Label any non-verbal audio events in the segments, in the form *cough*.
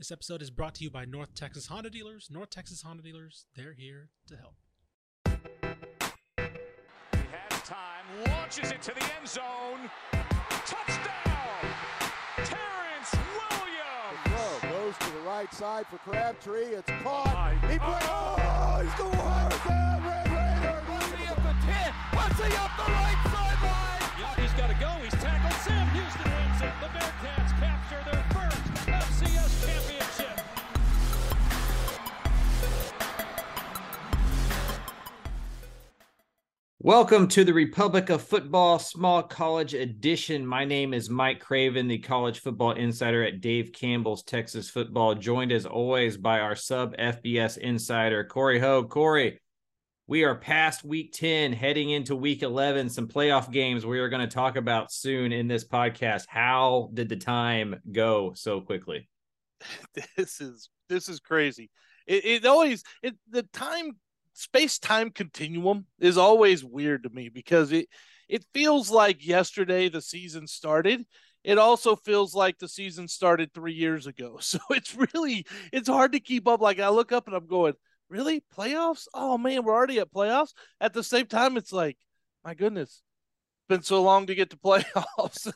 This episode is brought to you by North Texas Honda Dealers. North Texas Honda Dealers, they're here to help. He has time, launches it to the end zone. Touchdown! Terrence Williams! Throw goes to the right side for Crabtree. It's caught. He plays. Oh, he's going hard. Red Raiders. What's he up the 10? What's he up the right sideline? Yeah, he's got to go. He's tackled. Sam Houston wins it. The Bearcats capture their first FCS Welcome to the Republic of Football Small College Edition. My name is Mike Craven, the college football insider at Dave Campbell's Texas Football, joined as always by our sub FBS insider, Cory Hogue. Cory, we are past week 10, heading into week 11, some playoff games we are going to talk about soon in this podcast. How did the time go so quickly? *laughs* This is this is crazy. It, it always it the time space time continuum is always weird to me because it it feels like yesterday the season started. It also feels like the season started three years ago. *laughs* So it's really it's hard to keep up. Like I look up and I'm going, really playoffs? Oh man, we're already at playoffs. At the same time, it's like, my goodness, been so long to get to *laughs* playoffs.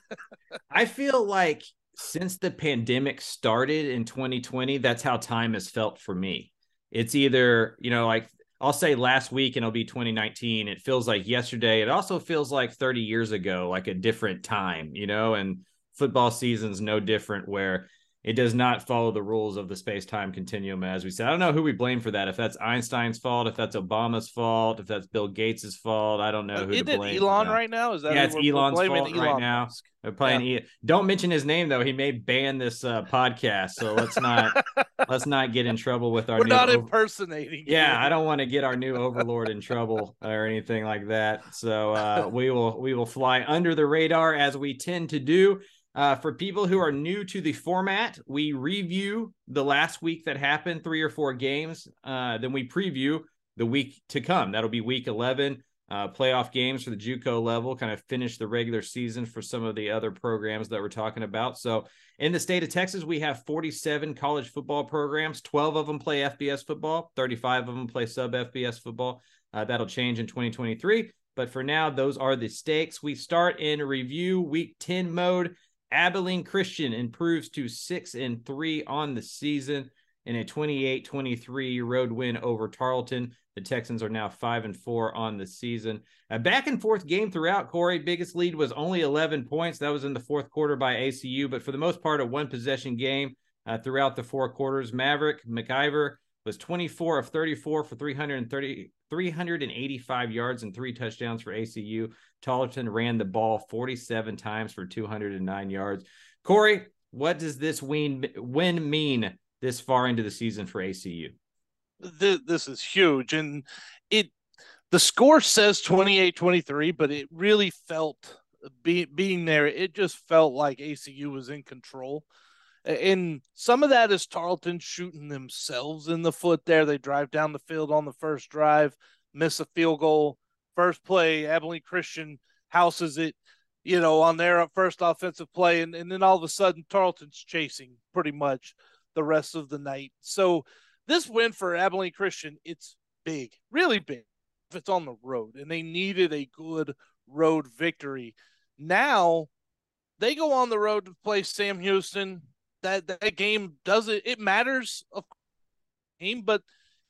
I feel like since the pandemic started in 2020, that's how time has felt for me. It's either, you know, like I'll say last week and it'll be 2019. It feels like yesterday. It also feels like 30 years ago, like a different time, you know, and football season's no different where it does not follow the rules of the space-time continuum as we said. I don't know who we blame for that. If that's Einstein's fault, if that's Obama's fault, if that's Bill Gates's fault, I don't know who Isn't to blame. Elon right now? Is that Yeah, it's we're- we're Elon's fault right now. Musk? They're playing. E- Don't mention his name though. He may ban this uh, podcast. So let's not *laughs* let's not get in trouble with our We're new. not over- impersonating. yeah, you. I don't want to get our new *laughs* overlord in trouble or anything like that. So uh, *laughs* we will we will fly under the radar as we tend to do. Uh, for people who are new to the format, we review the last week that happened, three or four games. Uh, then we preview the week to come. That'll be week 11, uh, playoff games for the JUCO level, kind of finish the regular season for some of the other programs that we're talking about. So in the state of Texas, we have 47 college football programs. 12 of them play FBS football, 35 of them play sub FBS football. Uh, that'll change in 2023. But for now, those are the stakes. We start in review week 10 mode. Abilene Christian improves to six and three on the season in a 28 23 road win over Tarleton. The Texans are now five and four on the season. A back and forth game throughout, Cory. Biggest lead was only 11 points. That was in the fourth quarter by ACU, but for the most part, a one possession game uh, throughout the four quarters. Maverick McIvor was 24 of 34 for 330, 385 yards and three touchdowns for ACU. Tarleton ran the ball 47 times for 209 yards. Cory, what does this win, win mean this far into the season for ACU? This, is huge, and it the score says 28-23, but it really felt be, being there. It just felt like ACU was in control. And some of that is Tarleton shooting themselves in the foot there. They drive down the field on the first drive, miss a field goal. First play, Abilene Christian houses it, you know, on their first offensive play. And, and then all of a sudden, Tarleton's chasing pretty much the rest of the night. So this win for Abilene Christian, it's big, really big if it's on the road. And they needed a good road victory. Now they go on the road to play Sam Houston that that game doesn't it matters of game, but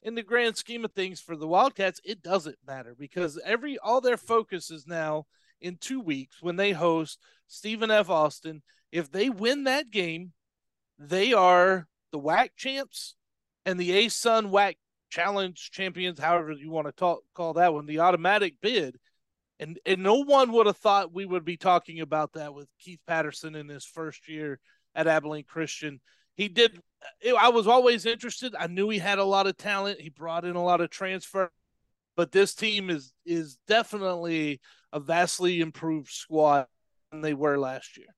in the grand scheme of things for the Wildcats, it doesn't matter because every all their focus is now in two weeks when they host Stephen F. Austin. If they win that game, they are the WAC champs and the ASUN WAC Challenge champions, however you want to talk, call that one, the automatic bid. And and no one would have thought we would be talking about that with Keith Patterson in his first year at Abilene Christian. He did. I was always interested. I knew he had a lot of talent. He brought in a lot of transfer, but this team is is definitely a vastly improved squad than they were last year.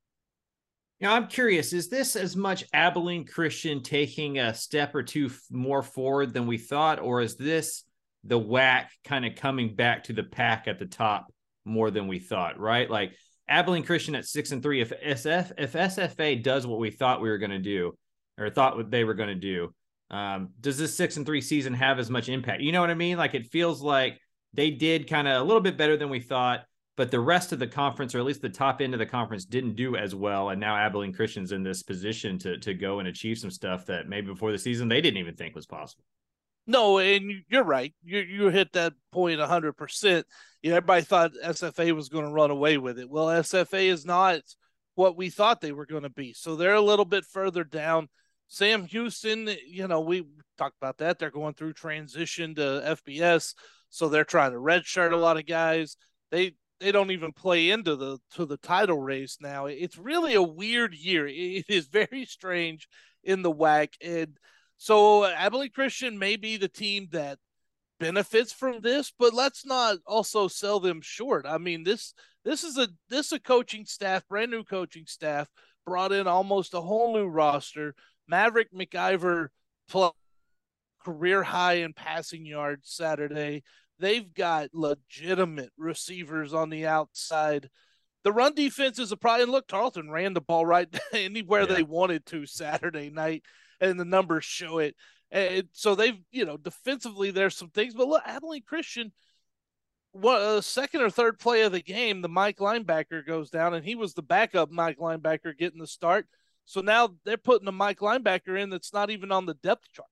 Now, I'm curious, is this as much Abilene Christian taking a step or two more forward than we thought, or is this the WAC kind of coming back to the pack at the top more than we thought, right? Like Abilene Christian at six and three. If SF if SFA does what we thought we were going to do, or thought what they were going to do. Um, does this six and three season have as much impact? You know what I mean? Like it feels like they did kind of a little bit better than we thought, but the rest of the conference, or at least the top end of the conference, didn't do as well. And now Abilene Christian's in this position to to go and achieve some stuff that maybe before the season they didn't even think was possible. No, and you're right. You you hit that point point hundred percent. You know, everybody thought SFA was going to run away with it. Well, SFA is not what we thought they were going to be. So they're a little bit further down. Sam Houston, you know, we talked about that. They're going through transition to FBS, so they're trying to redshirt a lot of guys. They they don't even play into the to the title race now. It's really a weird year. It is very strange in the WAC, and so Abilene Christian may be the team that benefits from this, but let's not also sell them short. I mean this this is a this is a coaching staff, brand new coaching staff, brought in almost a whole new roster Maverick McIvor career high in passing yards Saturday. They've got legitimate receivers on the outside. The run defense is a problem. Look, Tarleton ran the ball right *laughs* anywhere yeah. they wanted to Saturday night, and the numbers show it. And so they've, you know, defensively there's some things, but look, Abilene Christian, what uh, second or third play of the game, the Mike linebacker goes down, and he was the backup Mike linebacker getting the start. So now they're putting a Mike linebacker in that's not even on the depth chart.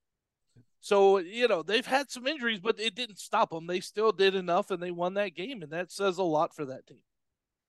So, you know, they've had some injuries, but it didn't stop them. They still did enough and they won that game. And that says a lot for that team.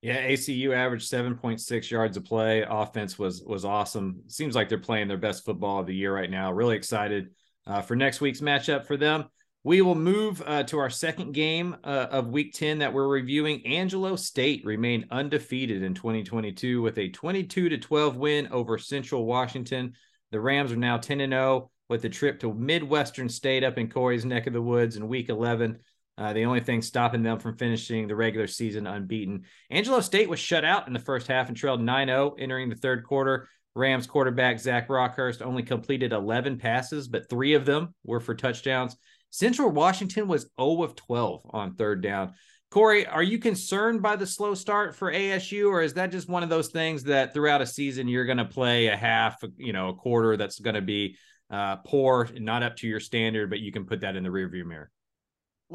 Yeah, ACU averaged 7.6 yards a play. Offense was was awesome. Seems like they're playing their best football of the year right now. Really excited uh, for next week's matchup for them. We will move uh, to our second game uh, of week 10 that we're reviewing. Angelo State remained undefeated in 2022 with a 22 to 12 win over Central Washington. The Rams are now 10 and 0 with the trip to Midwestern State up in Cory's neck of the woods in week 11. Uh, the only thing stopping them from finishing the regular season unbeaten. Angelo State was shut out in the first half and trailed 9 0 entering the third quarter. Rams quarterback Zach Bronkhorst only completed 11 passes, but three of them were for touchdowns. Central Washington was 0 of 12 on third down. Cory, are you concerned by the slow start for ASU, or is that just one of those things that throughout a season you're going to play a half, you know, a quarter that's going to be uh, poor, not up to your standard, but you can put that in the rearview mirror?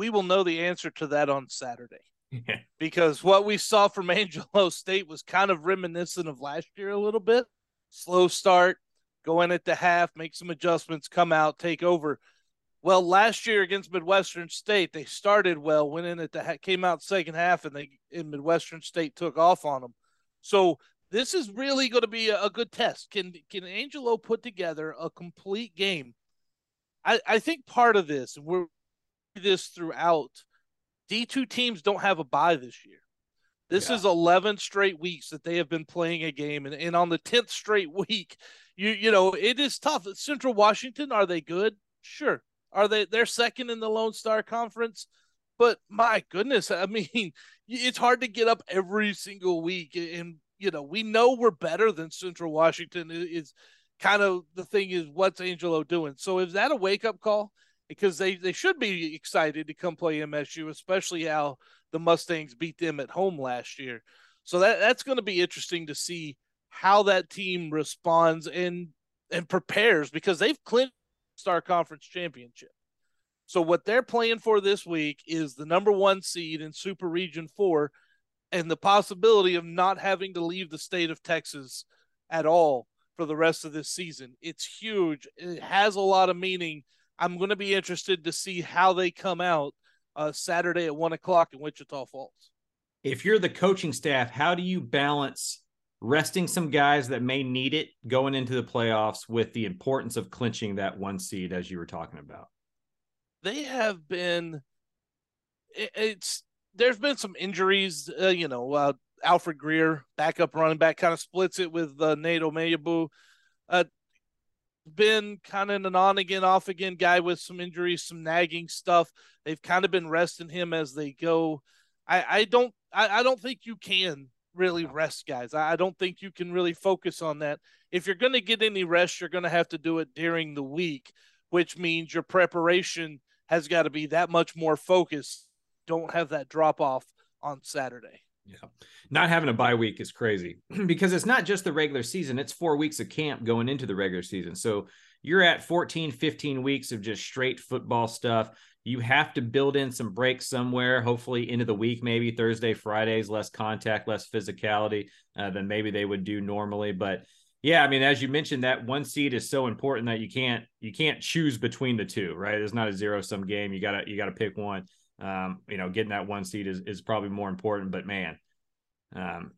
We will know the answer to that on Saturday. because what we saw from *laughs* Angelo State was kind of reminiscent of last year a little bit. Slow start, go in at the half, make some adjustments, come out, take over. Well, last year against Midwestern State, they started well, went in at the came out second half, and they in Midwestern State took off on them. So this is really going to be a, a, good test. Can can Angelo put together a complete game? I I think part of this, and we're this throughout. D two teams don't have a bye this year. This yeah. is 11 straight weeks that they have been playing a game, and, and on the 10th straight *laughs* week, you you know it is tough. Central Washington, are they good? Sure. Are they? They're second in the Lone Star Conference, but my goodness, I mean, *laughs* it's hard to get up every single week, and you know we know we're better than Central Washington. Is kind of the thing is what's Angelo doing? So is that a wake up call? Because they they should be excited to come play MSU, especially how the Mustangs beat them at home last year. So that that's going to be interesting to see how that team responds and and prepares because they've clinched Star Conference Championship. So what they're playing for this week is the number one seed in Super Region Four, and the possibility of not having to leave the state of Texas at all for the rest of this season. It's huge. It has a lot of meaning. I'm going to be interested to see how they come out uh, Saturday at one o'clock in Wichita Falls. If you're the coaching staff, how do you balance resting some guys that may need it going into the playoffs with the importance of clinching that one seed as you were talking about they have been it's there's been some injuries uh, you know uh, alfred greer backup running back kind of splits it with uh, nate omeyabu uh, been kind of an on again off again guy with some injuries some nagging stuff they've kind of been resting him as they go i i don't I, I don't think you can really rest guys. I don't think you can really focus on that. If you're going to get any rest, you're going to have to do it during the week, which means your preparation has got to be that much more focused. Don't have that drop off on Saturday. Yeah. Not having a bye week is crazy *clears throat* because it's not just the regular season, it's four weeks of camp going into the regular season. So you're at 14, 15 weeks of just straight football stuff. You have to build in some breaks somewhere, hopefully into the week, maybe Thursday, Fridays, less contact, less physicality uh, than maybe they would do normally. But yeah, I mean, as you mentioned, that one seed is so important that you can't you can't choose between the two, right? It's not a zero sum game. You gotta you gotta pick one. Um, you know, getting that one seed is is probably more important. But man, um,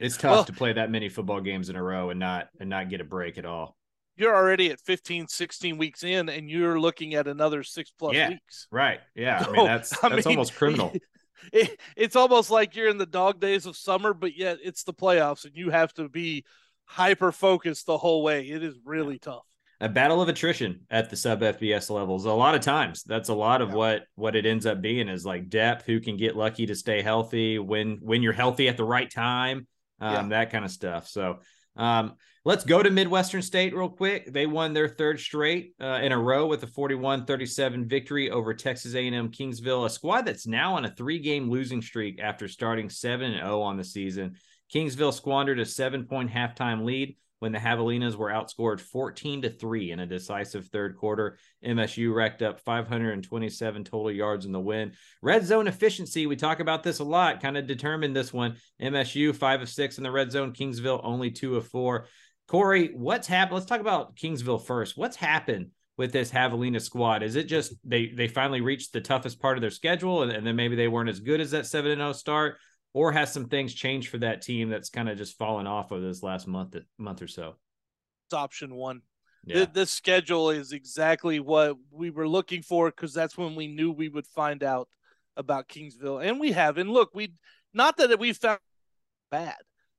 it's tough well, to play that many football games in a row and not and not get a break at all. You're already at 15 16 weeks in and you're looking at another six plus yeah, weeks. right. Yeah so, i *laughs* mean that's that's I mean, almost criminal. *laughs* it, it's almost like you're in the dog days of summer but yet it's the playoffs and you have to be hyper focused the whole way. It is really yeah. tough a battle of attrition at the sub FBS levels. A lot of times, that's a lot of yeah. what what it ends up being is like depth. Who can get lucky to stay healthy when when you're healthy at the right time, um, yeah. that kind of stuff. So um, let's go to Midwestern State real quick. They won their third straight uh, in a row with a 41-37 victory over Texas A&M Kingsville, a squad that's now on a three-game losing streak after starting 7-0 on the season. Kingsville squandered a seven-point halftime lead when the Javelinas were outscored 14 to 3 in a decisive third quarter. MSU racked up 527 total yards in the win. Red zone efficiency, we talk about this a lot, kind of determined this one. MSU 5 of 6 in the red zone, Kingsville only 2 of 4. Cory, what's happened? Let's talk about Kingsville first. What's happened with this Javelina squad? Is it just they they finally reached the toughest part of their schedule and, and then maybe they weren't as good as that 7 and 0 start? Or has some things changed for that team that's kind of just fallen off of this last month month or so? It's option one. Yeah. This schedule is exactly what we were looking for because that's when we knew we would find out about Kingsville, and we have. And look, we not that we found bad.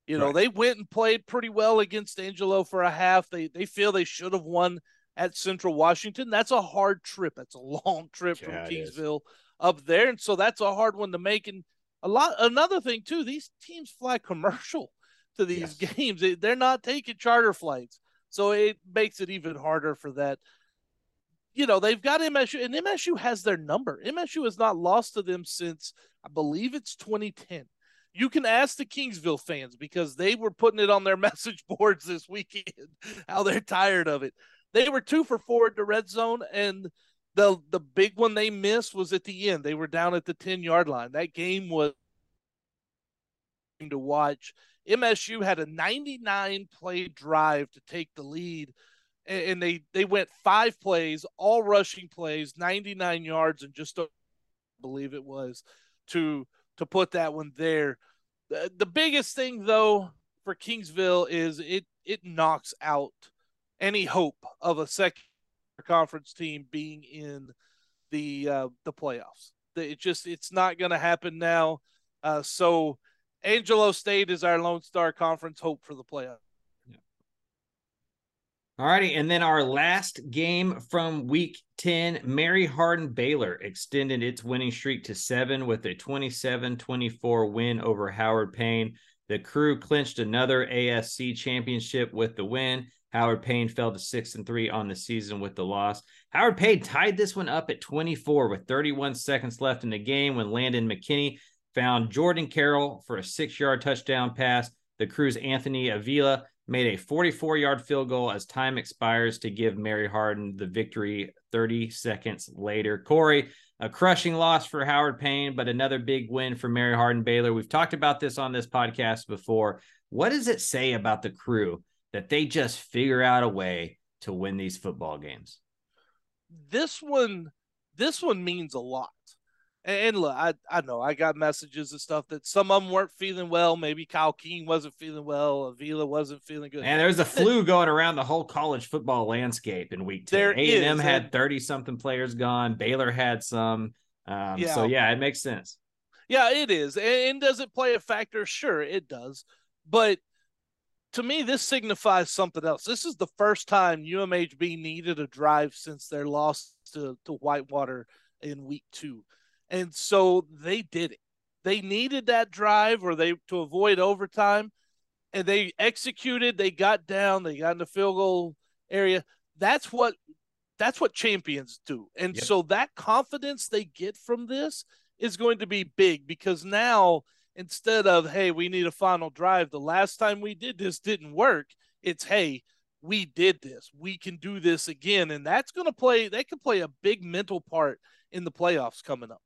You know, right. they went and played pretty well against Angelo for a half. They they feel they should have won at Central Washington. That's a hard trip. That's a *laughs* long trip yeah, from Kingsville up there, and so that's a hard one to make. And a lot another thing too these teams fly commercial to these yes. *laughs* games. They're not taking charter flights. So it makes it even harder for that. You know they've got msu and msu has their number. Msu has not lost to them since i believe it's 2010 you can ask the kingsville fans because they were putting it on their *laughs* message boards this weekend *laughs* how they're tired of it. They were two for four at the red zone and the the big one they missed was at the end. They were down at the 10 yard line. That game was to watch. MSU had a 99 play drive to take the lead and they they went five plays, all rushing plays, 99 yards and just a, believe it was to to put that one there. The, the biggest thing though for Kingsville is it it knocks out any hope of a second conference team being in the uh, the playoffs. It just it's not going to happen now. Uh, so Angelo State is our Lone Star Conference hope for the playoff. All righty. And then our last game from week 10, Mary Hardin Baylor extended its winning streak to seven with a 27 24 win over Howard Payne. The crew clinched another ASC championship with the win. Howard Payne fell to six and three on the season with the loss. Howard Payne tied this one up at 24 with 31 seconds left in the game when Landon McKinney found Jordan Carroll for a six yard touchdown pass. The crew's Anthony Avila made a 44 yard field goal as time expires to give Mary Hardin the victory 30 seconds later. Corey, a crushing loss for Howard Payne, but another big win for Mary Hardin Baylor. We've talked about this on this podcast before. What does it say about the crew that they just figure out a way to win these football games. This one, this one means a lot. And look, I, I know I got messages and stuff that some of them weren't feeling well. Maybe Kyle King wasn't feeling well. Avila wasn't feeling good. And there's a *laughs* flu going around the whole college football landscape in week two. There A and M had thirty something players gone. Baylor had some. Um, yeah. So yeah, it makes sense. Yeah, it is. And does it play a factor? Sure, it does. But to me, this signifies something else. This is the first time UMHB needed a drive since their loss to, to Whitewater in week two. And so they did it. They needed that drive or they to avoid overtime. And they executed, they got down, they got in the field goal area. That's what that's what champions do. And yep. so that confidence they get from this is going to be big because now instead of hey, we need a final drive. The last time we did this didn't work. It's hey, we did this. We can do this again, and that's going to play. They can play a big mental part in the playoffs coming up.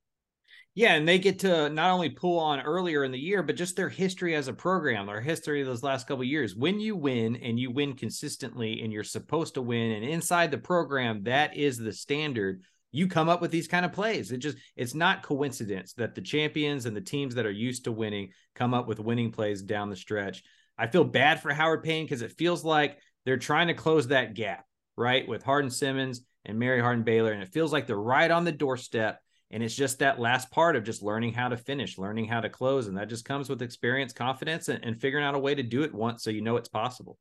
Yeah, and they get to not only pull on earlier in the year, but just their history as a program, their history of those last couple years. When you win and you win consistently and you're supposed to win, and inside the program, that is the standard. You come up with these kind of plays. It just it's not coincidence that the champions and the teams that are used to winning come up with winning plays down the stretch. I feel bad for Howard Payne because it feels like they're trying to close that gap, right? With Hardin Simmons and Mary Hardin Baylor. And it feels like they're right on the doorstep and it's just that last part of just learning how to finish, learning how to close. And that just comes with experience, confidence, and, and figuring out a way to do it once so you know it's possible.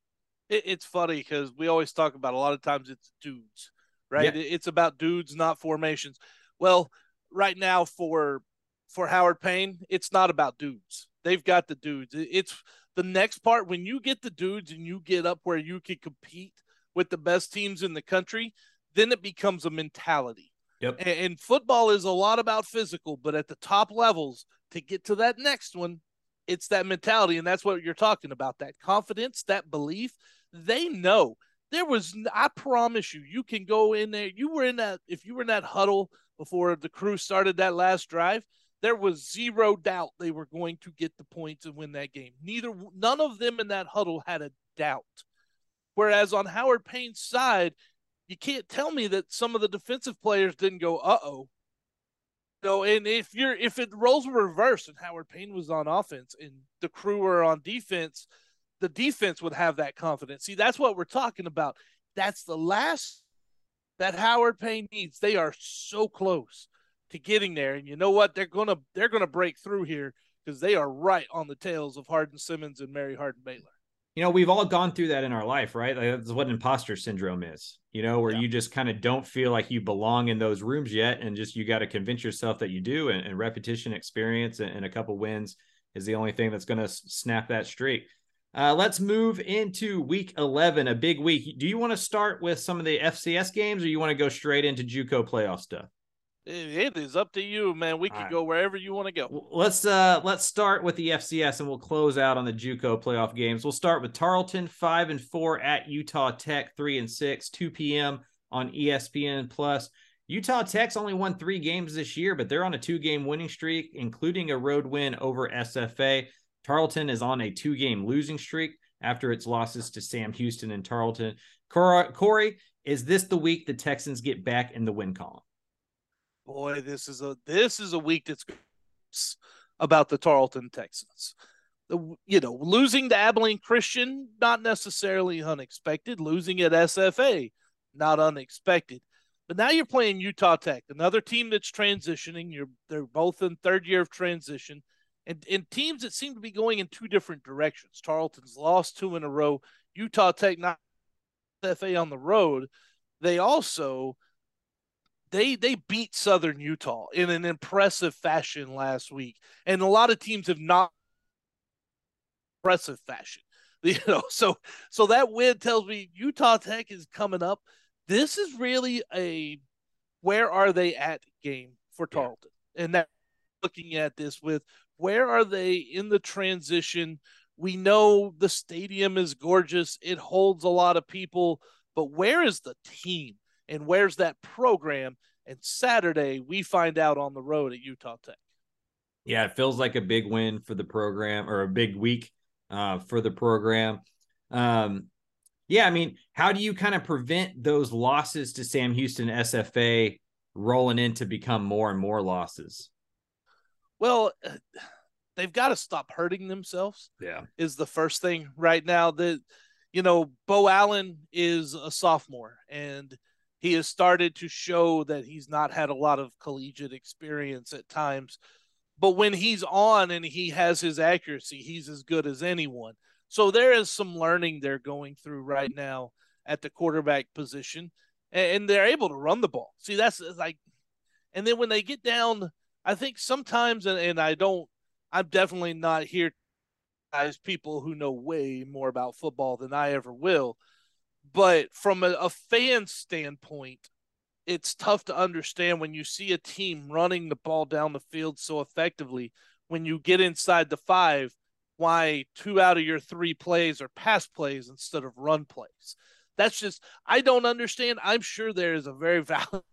It, it's funny because we always talk about a lot of times it's dudes, right? Yeah. It's about dudes, not formations. Well, right now for for Howard Payne, it's not about dudes. They've got the dudes. It's the next part when you get the dudes and you get up where you can compete with the best teams in the country, then it becomes a mentality Yep. And, and football is a lot about physical, but at the top levels, to get to that next one, it's that mentality. And that's what you're talking about that confidence, that belief. They know there was, I promise you, you can go in there. You were in that, if you were in that huddle before the crew started that last drive, there was zero doubt they were going to get the points and win that game. Neither, none of them in that huddle had a doubt. Whereas on Howard Payne's side, you can't tell me that some of the defensive players didn't go, uh oh. No, and if you're if it roles were reversed and Howard Payne was on offense and the crew were on defense, the defense would have that confidence. See, that's what we're talking about. That's the last that Howard Payne needs. They are so close to getting there, and you know what? They're gonna they're gonna break through here because they are right on the tails of Hardin Simmons and Mary Hardin Baylor you know, we've all gone through that in our life, right? Like that's what imposter syndrome is, you know, where yeah. you just kind of don't feel like you belong in those rooms yet. And just you got to convince yourself that you do. And, and repetition, experience, and, and, a couple wins is the only thing that's going to snap that streak. Uh, let's move into week 11, a big week. Do you want to start with some of the FCS games or you want to go straight into Juco playoff stuff? it is up to you, man. We can right. go wherever you want to go. Let's uh let's start with the FCS and we'll close out on the JUCO playoff games. We'll start with Tarleton five and four at Utah Tech three and six, two p.m. on ESPN Plus. Utah Tech's only won three games this year, but they're on a two-game winning streak, including a road win over SFA. Tarleton is on a two-game losing streak after its losses to Sam Houston and Tarleton. Cory, is this the week the Texans get back in the win column? boy, this is a this is a week that's about the Tarleton Texans. The, you know, losing to Abilene Christian, not necessarily unexpected. Losing at SFA, not unexpected. But now you're playing Utah Tech, another team that's transitioning. You're they're both in third year of transition, and and teams that seem to be going in two different directions. Tarleton's lost two in a row. Utah Tech not FA on the road. They also they they beat Southern Utah in an impressive fashion last week, and a lot of teams have not impressive fashion. *laughs* You know, so so that win tells me Utah Tech is coming up. This is really a where are they at game for Tarleton, and that looking at this with where are they in the transition. We know the stadium is gorgeous; it holds a lot of people, but where is the team? and where's that program? And Saturday, we find out on the road at Utah Tech. Yeah, it feels like a big win for the program or a big week uh, for the program. Um, yeah, I mean, how do you kind of prevent those losses to Sam Houston SFA rolling in to become more and more losses? Well, *sighs* they've got to stop hurting themselves. Yeah, is the first thing right now. That you know, Beau Allen is a sophomore, and he has started to show that he's not had a lot of collegiate experience at times. But when he's on and he has his accuracy, he's as good as anyone. So there is some learning they're going through right now at the quarterback position, and they're able to run the ball. See, that's like, and then when they get down, I think sometimes, and, and I don't, I'm definitely not here as people who know way more about football than I ever will but from a, a fan standpoint, it's tough to understand when you see a team running the ball down the field so effectively when you get inside the five, why two out of your three plays are pass plays instead of run plays. That's just I don't understand. I'm sure there is a very valid.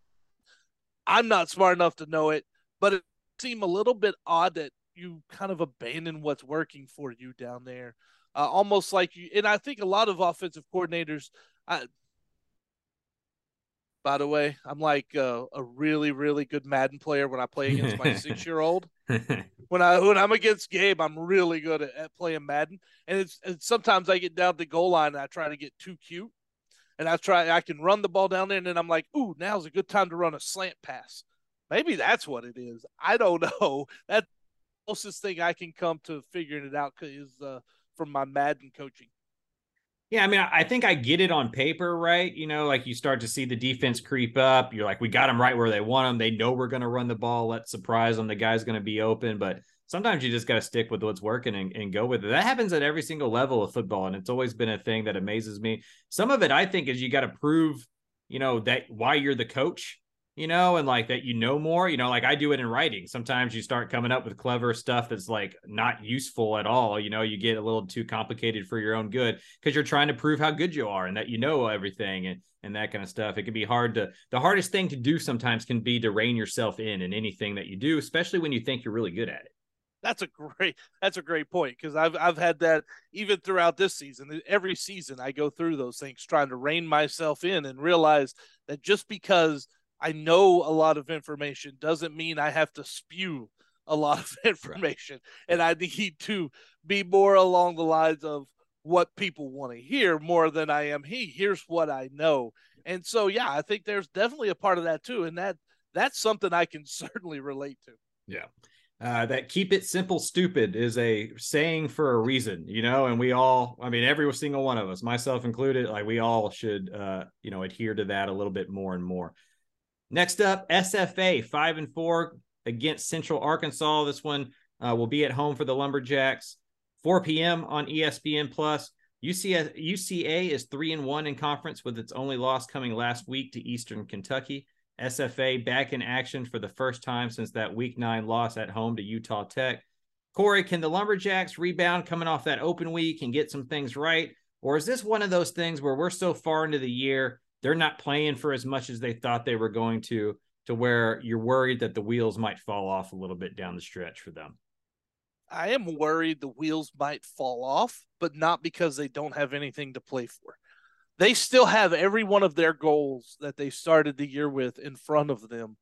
I'm not smart enough to know it, but it seemed a little bit odd that you kind of abandon what's working for you down there, uh, almost like you. And I think a lot of offensive coordinators. I, by the way, I'm like uh, a really, really good Madden player when I play against my *laughs* six year old. *laughs* when I when I'm against Gabe, I'm really good at, at playing Madden, and it's, it's, sometimes I get down the goal line and I try to get too cute, and I try I can run the ball down there, and then I'm like, ooh, now's a good time to run a slant pass. Maybe that's what it is. I don't *laughs* know. That's the closest thing I can come to figuring it out is uh, from my Madden coaching. Yeah, I mean, I think I get it on paper, right? You know, like you start to see the defense creep up. You're like, we got them right where they want them. They know we're going to run the ball. Let's surprise them. The guy's going to be open. But sometimes you just got to stick with what's working and, and go with it. That happens at every single level of football. And it's always been a thing that amazes me. Some of it, I think, is you got to prove, you know, that why you're the coach you know, and like that you know more, you know, like I do it in writing. Sometimes you start coming up with clever stuff that's like not useful at all. You know, you get a little too complicated for your own good because you're trying to prove how good you are and that you know everything and and that kind of stuff. It can be hard to the hardest thing to do sometimes can be to rein yourself in in anything that you do, especially when you think you're really good at it. That's a great that's a great point because I've I've had that even throughout this season. Every season I go through those things trying to rein myself in and realize that just because I know a lot of information doesn't mean I have to spew a lot of *laughs* information. Right. And I need to be more along the lines of what people want to hear more than I am he here's what I know. And so yeah, I think there's definitely a part of that too and that that's something I can *laughs* certainly relate to. Yeah. Uh, that keep it simple stupid is a saying for a reason you know and we all i mean every single one of us myself included like we all should uh you know adhere to that a little bit more and more Next up, SFA five and four against Central Arkansas. This one uh, will be at home for the Lumberjacks. 4 p.m. on ESPN Plus. UCS, UCA is three and one in conference with its only loss coming last week to Eastern Kentucky. SFA back in action for the first time since that week nine loss at home to Utah Tech. Cory, can the Lumberjacks rebound coming off that open week and get some things right? Or is this one of those things where we're so far into the year they're not playing for as much as they thought they were going to, to where you're worried that the wheels might fall off a little bit down the stretch for them. I am worried the wheels might fall off, but not because they don't have anything to play for. They still have every one of their goals that they started the year with in front of them.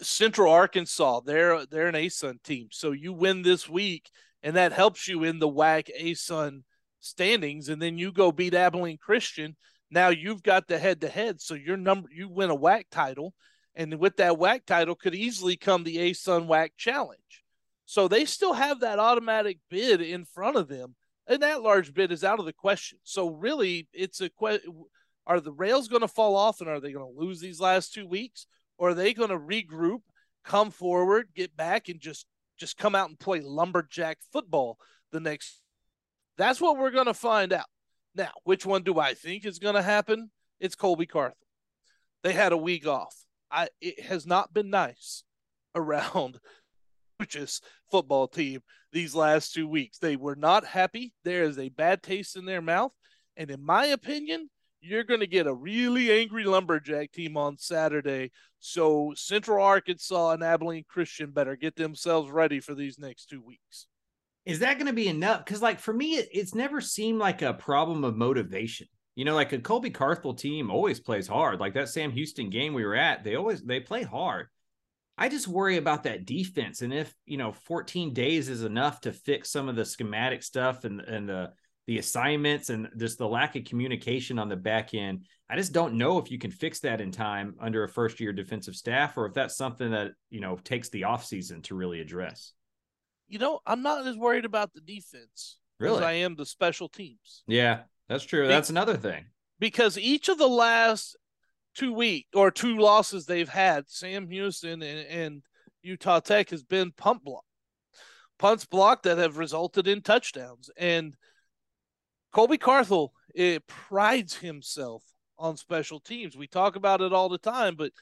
Central Arkansas, they're they're an ASUN team. So you win this week, and that helps you in the WAC ASUN standings, and then you go beat Abilene Christian now you've got the head to head, so your number you win a WAC title, and with that WAC title could easily come the ASUN WAC challenge. So they still have that automatic bid in front of them, and that large bid is out of the question. So really, it's a question: Are the rails going to fall off, and are they going to lose these last two weeks, or are they going to regroup, come forward, get back, and just just come out and play lumberjack football the next? That's what we're going to find out. Now, which one do I think is going to happen? It's Colby Carthel. They had a week off. I it has not been nice *laughs* around Coach's football team these last two weeks. They were not happy. There is a bad taste in their mouth, and in my opinion, you're going to get a really angry lumberjack team on Saturday. So Central Arkansas and Abilene Christian better get themselves ready for these next two weeks is that going to be enough? Because like for me, it, it's never seemed like a problem of motivation. You know, like a Colby Carthel team always plays hard. Like that Sam Houston game we were at, they always they play hard. I just worry about that defense, and if you know, 14 days is enough to fix some of the schematic stuff and and the the assignments and just the lack of communication on the back end. I just don't know if you can fix that in time under a first year defensive staff, or if that's something that you know takes the offseason to really address you know, I'm not as worried about the defense really? as I am the special teams. Yeah, that's true. That's Be- another thing. Because each of the last two week or two losses they've had, Sam Houston and, and Utah Tech has been pump block. Punts blocked that have resulted in touchdowns. And Colby Carthel it prides himself on special teams. We talk about it all the time, but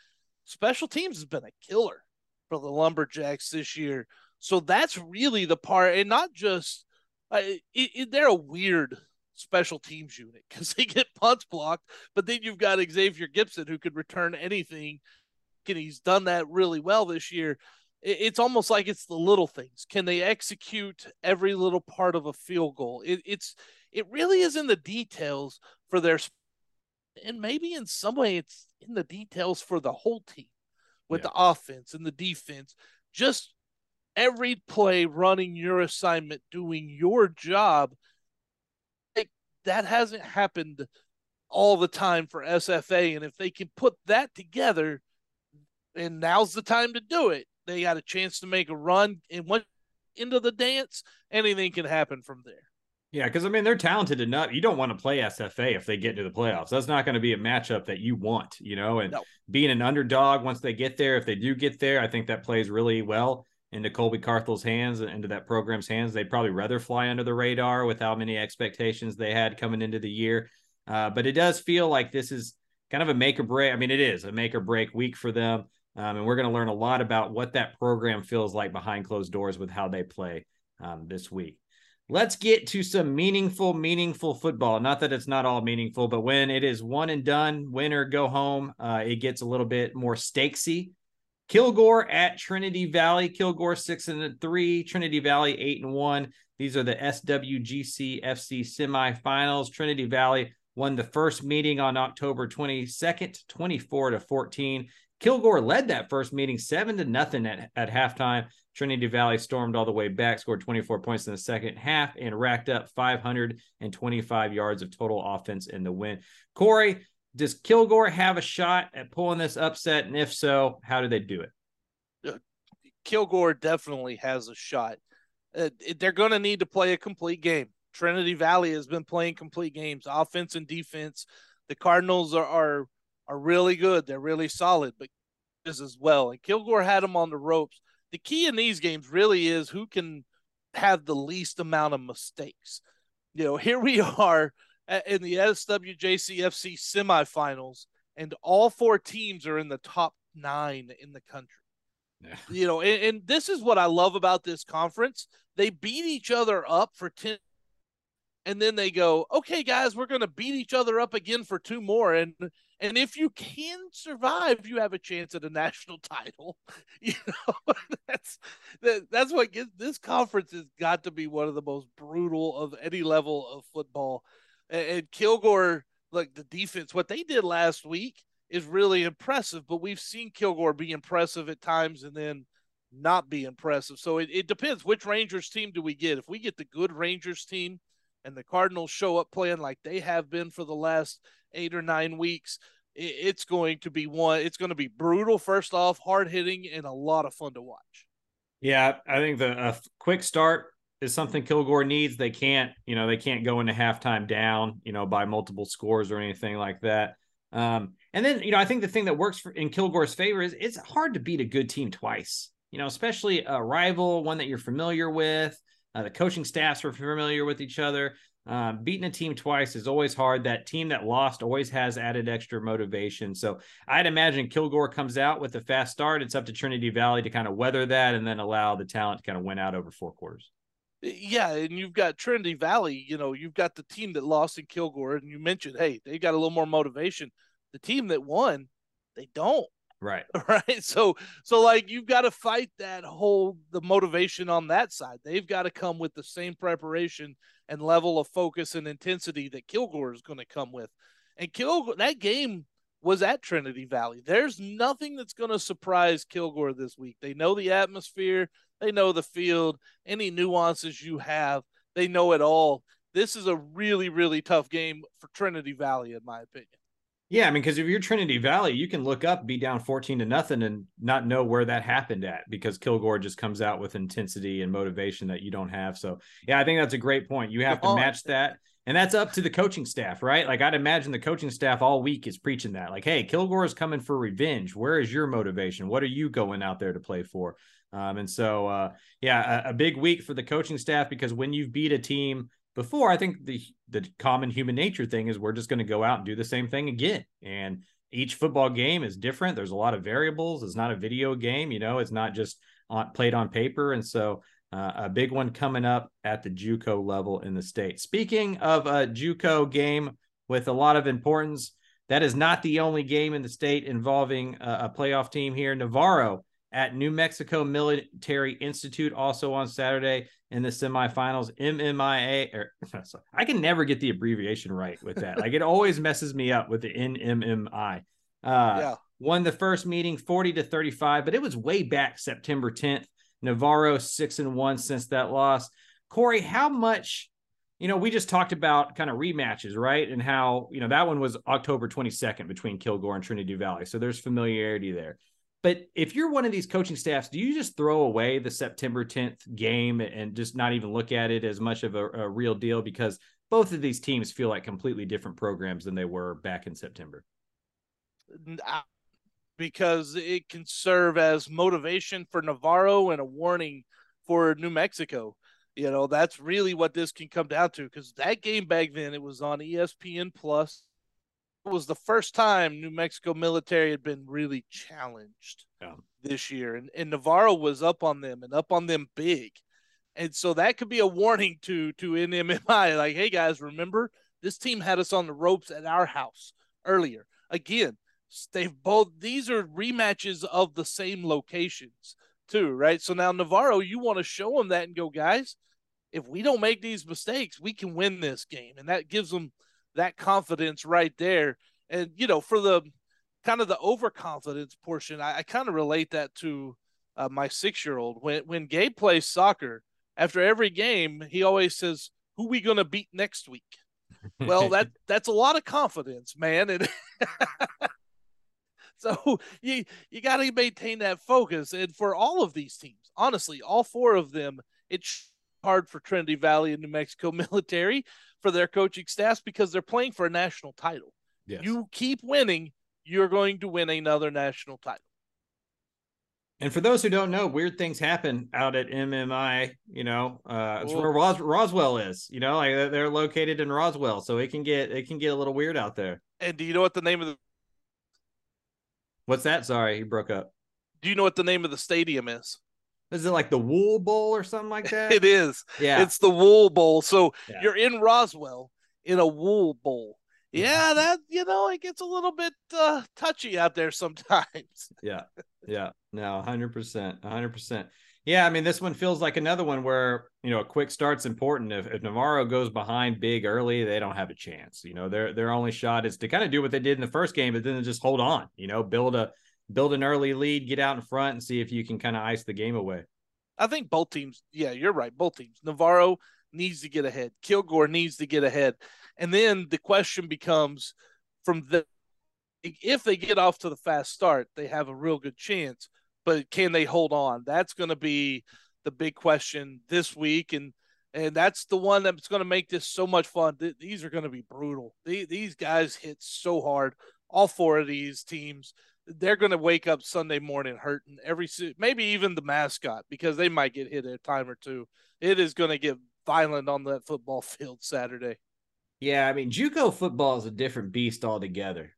special teams has been a killer for the Lumberjacks this year So that's really the part, and not just uh, it, it, they're a weird special teams unit because *laughs* they get punts blocked, but then you've got Xavier Gibson who could return anything, and he's done that really well this year. It, it's almost like it's the little things. Can they execute every little part of a field goal? It, it's it really is in the details for their, and maybe in some way it's in the details for the whole team with yeah. the offense and the defense. Just every play running your assignment, doing your job. Like, that hasn't happened all the time for SFA. And if they can put that together, and now's the time to do it, they got a chance to make a run and went into the dance. Anything can happen from there. Yeah, because I mean they're talented enough. You don't want to play SFA if they get to the playoffs. That's not going to be a matchup that you want, you know. And no. being an underdog once they get there, if they do get there, I think that plays really well into Colby Carthel's hands and into that program's hands. They'd probably rather fly under the radar with how many expectations they had coming into the year. Uh, but it does feel like this is kind of a make or break. I mean, it is a make or break week for them. Um, and we're going to learn a lot about what that program feels like behind closed doors with how they play um, this week let's get to some meaningful, meaningful football. Not that it's not all meaningful, but when it is one and done, win or go home, uh, it gets a little bit more stakesy. Kilgore at Trinity Valley. Kilgore six and three. Trinity Valley eight and one. These are the SWJCFC semifinals. Trinity Valley won the first meeting on October 22nd, 24 to 14. Kilgore led that first meeting seven to nothing at, at halftime. Trinity Valley stormed all the way back, scored 24 points in the second half, and racked up 525 yards of total offense in the win. Cory, does Kilgore have a shot at pulling this upset? And if so, how do they do it? Kilgore definitely has a shot. Uh, they're going to need to play a complete game. Trinity Valley has been playing complete games, offense and defense. The Cardinals are are, are really good. They're really solid, but this as well. And Kilgore had them on the ropes the key in these games really is who can have the least amount of mistakes. You know, here we *laughs* are in the SWJCFC semifinals, and all four teams are in the top nine in the country. Yeah. You know, and, and, this is what I love about this conference. They beat each other up for 10 and then they go, "Okay guys, we're going to beat each other up again for two more." And and if you can survive, you have a chance at a national *laughs* title. *laughs* You know, *laughs* that's that, that's what gets this conference has got to be one of the most brutal of any level of football. And, and Kilgore, like the defense, what they did last week is really impressive. But we've seen Kilgore be impressive at times, and then not be impressive. So it, it depends which Rangers team do we get. If we get the good Rangers team and the Cardinals show up playing like they have been for the last eight or nine weeks, it's going to be one. It's going to be brutal. First off, hard hitting and a lot of fun to watch. Yeah, I think the quick start is something Kilgore needs. They can't, you know, they can't go into halftime down, you know, by multiple scores or anything like that. Um, and then, you know, I think the thing that works for, in Kilgore's favor is it's hard to beat a good team twice. You know, especially a rival, one that you're familiar with. Uh, the coaching staffs are familiar with each other. Uh, beating a team twice is always hard. That team that lost always has added extra motivation. So I'd imagine Kilgore comes out with a fast start. It's up to Trinity Valley to kind of weather that and then allow the talent to kind of win out over four quarters. Yeah, and you've got Trinity Valley. You know, you've got the team that lost in Kilgore, and you mentioned, hey, they got a little more motivation. The team that won, they don't. Right. *laughs* Right. So so like you've got to fight that whole the motivation on that side. They've got to come with the same preparation and level of focus and intensity that Kilgore is going to come with. And Kilgore that game was at Trinity Valley. There's nothing that's going to surprise Kilgore this week. They know the atmosphere, they know the field, any nuances you have, they know it all. This is a really really tough game for Trinity Valley in my opinion. Yeah, I mean, because if you're Trinity Valley, you can look up, be down 14 to nothing, and not know where that happened at because Kilgore just comes out with intensity and motivation that you don't have. So, yeah, I think that's a great point. You have to match that. And that's up to the coaching staff, right? Like, I'd imagine the coaching staff all week is preaching that. Like, hey, Kilgore is coming for revenge. Where is your motivation? What are you going out there to play for? Um, and so, uh, yeah, a, a big week for the coaching staff because when you've beat a team before, I think the the common human nature thing is we're just going to go out and do the same thing again. And each football game is different. There's a lot of variables. It's not a video game, you know. It's not just on played on paper, and so uh, a big one coming up at the JUCO level in the state. Speaking of a JUCO game with a lot of importance, that is not the only game in the state involving a, a playoff team here. Navarro at New Mexico Military Institute also on Saturday in the semifinals. MMIA, or *laughs* I can never get the abbreviation right with that. like it always *laughs* messes me up with the NMMI. Uh, yeah. Won the first meeting 40 to 35, but it was way back September 10th. Navarro six and one since that loss. Cory, how much, you know, we just talked about kind of rematches, right? And how, you know, that one was October 22nd between Kilgore and Trinity Valley. So there's familiarity there. But if you're one of these coaching staffs, do you just throw away the September 10th game and just not even look at it as much of a, a real deal? Because both of these teams feel like completely different programs than they were back in September. Because it can serve as motivation for Navarro and a warning for New Mexico. You know, that's really what this can come down to. Because that game back then, it was on ESPN Plus was the first time New Mexico military had been really challenged yeah. this year. And, and Navarro was up on them and up on them big. And so that could be a warning to to NMMI, like, hey guys, remember this team had us on the ropes at our house earlier. Again, they've both these are rematches of the same locations too, right? So now Navarro, you want to show them that and go, guys, if we don't make these mistakes, we can win this game. And that gives them – that confidence right there. And you know, for the kind of the overconfidence portion, I, I kind of relate that to uh, my six year old. When when Gabe plays soccer, after every game, he always says, "Who we gonna beat next week?" well, that *laughs* that's a lot of confidence, man. And *laughs* so you you got to maintain that focus. And for all of these teams, honestly, all four of them, it's hard for Trinity Valley and New Mexico *laughs* military for their coaching staffs because they're playing for a national title. Yes. You keep winning, you're going to win another national title. And for those who don't know, weird things happen out at MMI. You know, uh, it's where Ros- Roswell is. You know, like they're located in Roswell, so it can get it can get a little weird out there. And do you know what the name of the? What's that? Sorry, he broke up. Do you know what the name of the stadium is? Is it like the Wool Bowl or something like *laughs* that? it is. Yeah. It's the Wool Bowl. So yeah. you're in Roswell in a Wool Bowl. Yeah, that you know, it gets a little bit uh, touchy out there sometimes. *laughs* yeah. Yeah. No, 100%. 100%. Yeah, I mean, this one feels like another one where you know a quick start's important. If, if Navarro goes behind big early, they don't have a chance. You know, their their only shot is to kind of do what they did in the first game, but then just hold on. You know, build a build an early lead, get out in front, and see if you can kind of ice the game away. I think both teams, yeah, you're right. Both teams. Navarro needs to get ahead. Kilgore needs to get ahead. And then the question becomes from the if they get off to the fast start, they have a real good chance. But can they hold on? That's going to be the big question this week, and and that's the one that's going to make this so much fun. These are going to be brutal. These guys hit so hard. All four of these teams they're going to wake up Sunday morning hurting every maybe even the mascot because they might get hit a time or two. It is going to get violent on that football *laughs* field Saturday. Yeah, I mean JUCO football is a different beast altogether.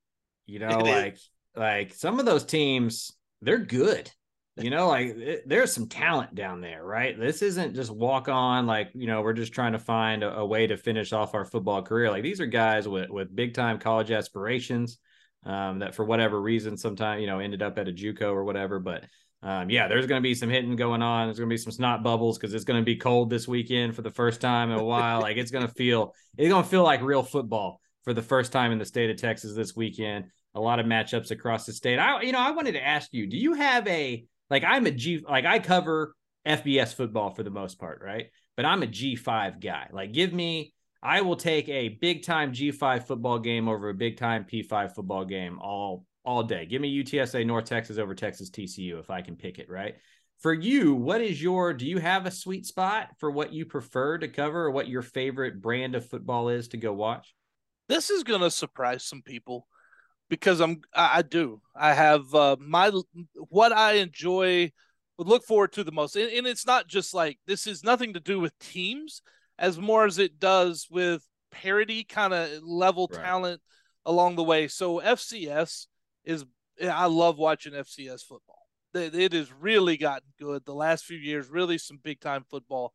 You know, it like is. like some of those teams, they're good. You know, like it, there's some talent down there, right? This isn't just walk on like you know we're just trying to find a, a way to finish off our football career. Like these are guys with with big time college aspirations um, that for whatever reason sometimes you know ended up at a JUCO or whatever. But um, yeah, there's going to be some hitting going on. There's going to be some snot bubbles because it's going to be cold this weekend for the first time in a while. like it's going to feel it's going to feel like real football for the first time in the state of Texas this weekend. A lot of matchups across the state. I you know I wanted to ask you, do you have a like I'm a G like I cover FBS football for the most part, right? But I'm a G5 guy. Like give me I will take a big time G5 football game over a big time P5 football game all all day. Give me UTSA North Texas over Texas TCU if I can pick it, right? For you, what is your do you have a sweet spot for what you prefer to cover or what your favorite brand of football is to go watch? This is going to surprise some people because I'm I do. I have uh, my what I enjoy would look forward to the most. And, and it's not just like this is nothing to do with teams as more as it does with parity kind of level right. talent along the way. So FCS is I love watching FCS football. It has really gotten good the last few years. Really, some big time football.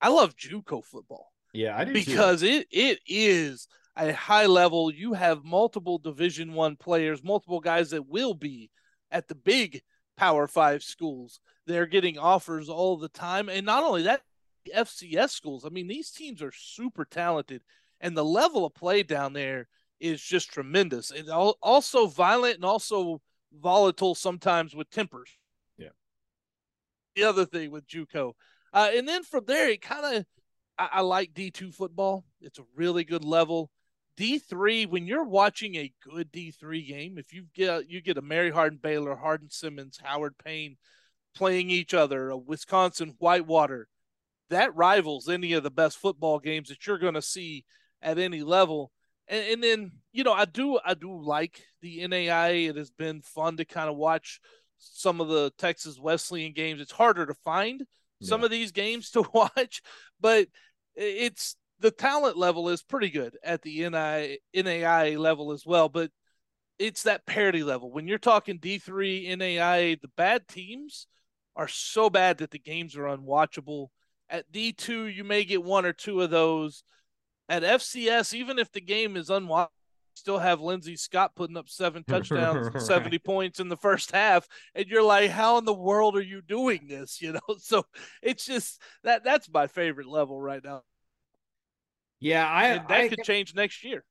I love JUCO football. Yeah, I do because too. it it is a high level. You have multiple Division One players, multiple guys that will be at the big Power Five schools. They're getting offers all the time, and not only that, FCS schools. I mean, these teams are super talented, and the level of play down there is just tremendous. It's also violent and also volatile sometimes with tempers. Yeah. The other thing with JUCO, uh, and then from there, it kind of I, I like D two football. It's a really good level. D three, when you're watching a good D three game, if you get you get a Mary Hardin Baylor, Hardin Simmons, Howard Payne playing each other, a Wisconsin Whitewater, that rivals any of the best football games that you're going to see at any level. And, and, then you know I do I do like the NAI. It has been fun to kind of watch some of the Texas Wesleyan games. It's harder to find some yeah. of these games *laughs* to watch, but it's the talent level is pretty good at the NI, NAI level as well. But it's that parity level. When you're talking D3, NAI, the bad teams are so bad that the games are unwatchable. At D2, you may get one or two of those. At FCS, even if the game is unwatchable, still have Lindsey Scott putting up seven *laughs* touchdowns, right. 70 points in the first half. And you're like, how in the world are you doing this? *laughs* You know, so it's just that that's my favorite level right now. Yeah, I and that I, could change next year.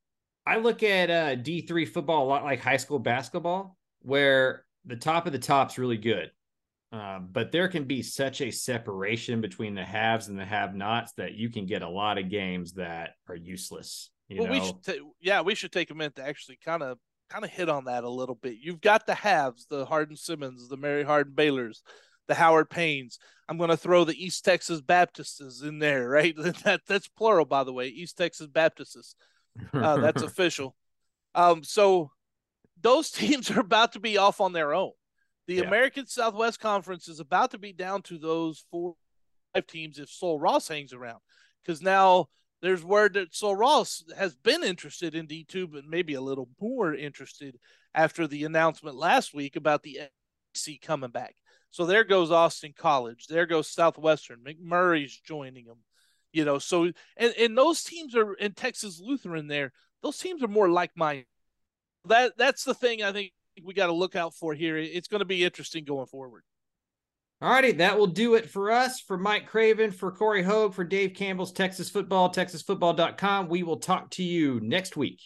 I look at uh, D3 football a lot like high school basketball, where the top of the top's really good. Um, but there can be such a separation between the haves and the have-nots that you can get a lot of games that are useless. well, know? we should, t- yeah, we should take a minute to actually kind of kind of hit on that a little bit. You've got the haves, the Hardin Simmons, the Mary Hardin Baylors, the Howard Paynes. I'm going to throw the East Texas Baptists in there, *laughs* right? *laughs* That that's plural, by the way. East Texas Baptists. Uh, that's *laughs* official. Um, so those teams are about to be off on their own. The yeah. American Southwest Conference is about to be down to those four five teams if Sul Ross hangs around, because now there's word that Sul Ross has been interested in D2, but maybe a little more interested after the announcement last week about the SEC coming back. So there goes Austin College. There goes Southwestern. McMurry's joining them. You know, so and, and those teams are in Texas Lutheran there, those teams are more like mine. That that's the thing I think we got to look out for here. It's going to be interesting going forward. All righty, that will do it for us. For Mike Craven, for Cory Hogue, for Dave Campbell's Texas Football, TexasFootball.com. We will talk to you next week.